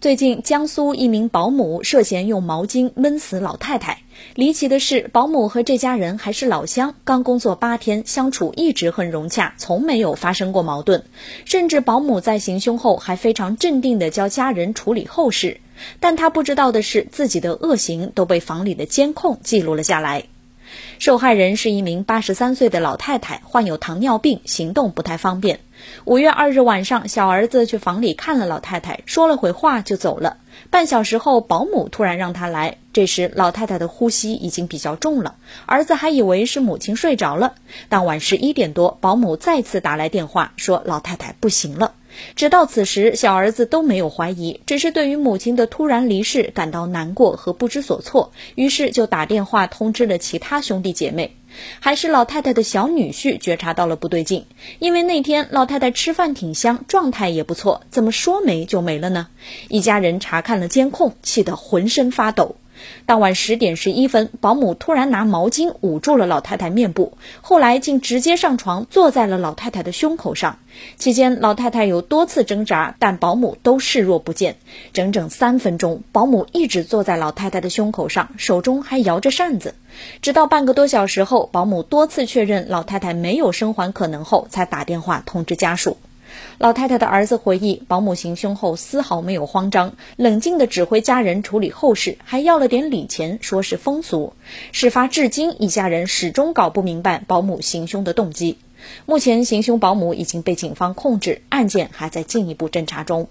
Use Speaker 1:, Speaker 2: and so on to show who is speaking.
Speaker 1: 最近，江苏一名保姆涉嫌用毛巾闷死老太太。离奇的是，保姆和这家人还是老乡，刚工作八天，相处一直很融洽，从没有发生过矛盾。甚至保姆在行凶后还非常镇定地教家人处理后事。但他不知道的是，自己的恶行都被房里的监控记录了下来。受害人是一名八十三岁的老太太，患有糖尿病，行动不太方便。五月二日晚上，小儿子去房里看了老太太，说了会话就走了。半小时后，保姆突然让他来。这时，老太太的呼吸已经比较重了，儿子还以为是母亲睡着了。当晚十一点多，保姆再次打来电话，说老太太不行了。直到此时，小儿子都没有怀疑，只是对于母亲的突然离世感到难过和不知所措，于是就打电话通知了其他兄弟姐妹。还是老太太的小女婿觉察到了不对劲，因为那天老太太吃饭挺香，状态也不错，怎么说没就没了呢？一家人查看了监控，气得浑身发抖。当晚十点十一分，保姆突然拿毛巾捂住了老太太面部，后来竟直接上床坐在了老太太的胸口上。期间，老太太有多次挣扎，但保姆都视若不见。整整三分钟，保姆一直坐在老太太的胸口上，手中还摇着扇子。直到半个多小时后，保姆多次确认老太太没有生还可能后，才打电话通知家属。老太太的儿子回忆，保姆行凶后丝毫没有慌张，冷静地指挥家人处理后事，还要了点礼钱，说是风俗。事发至今，一家人始终搞不明白保姆行凶的动机。目前，行凶保姆已经被警方控制，案件还在进一步侦查中。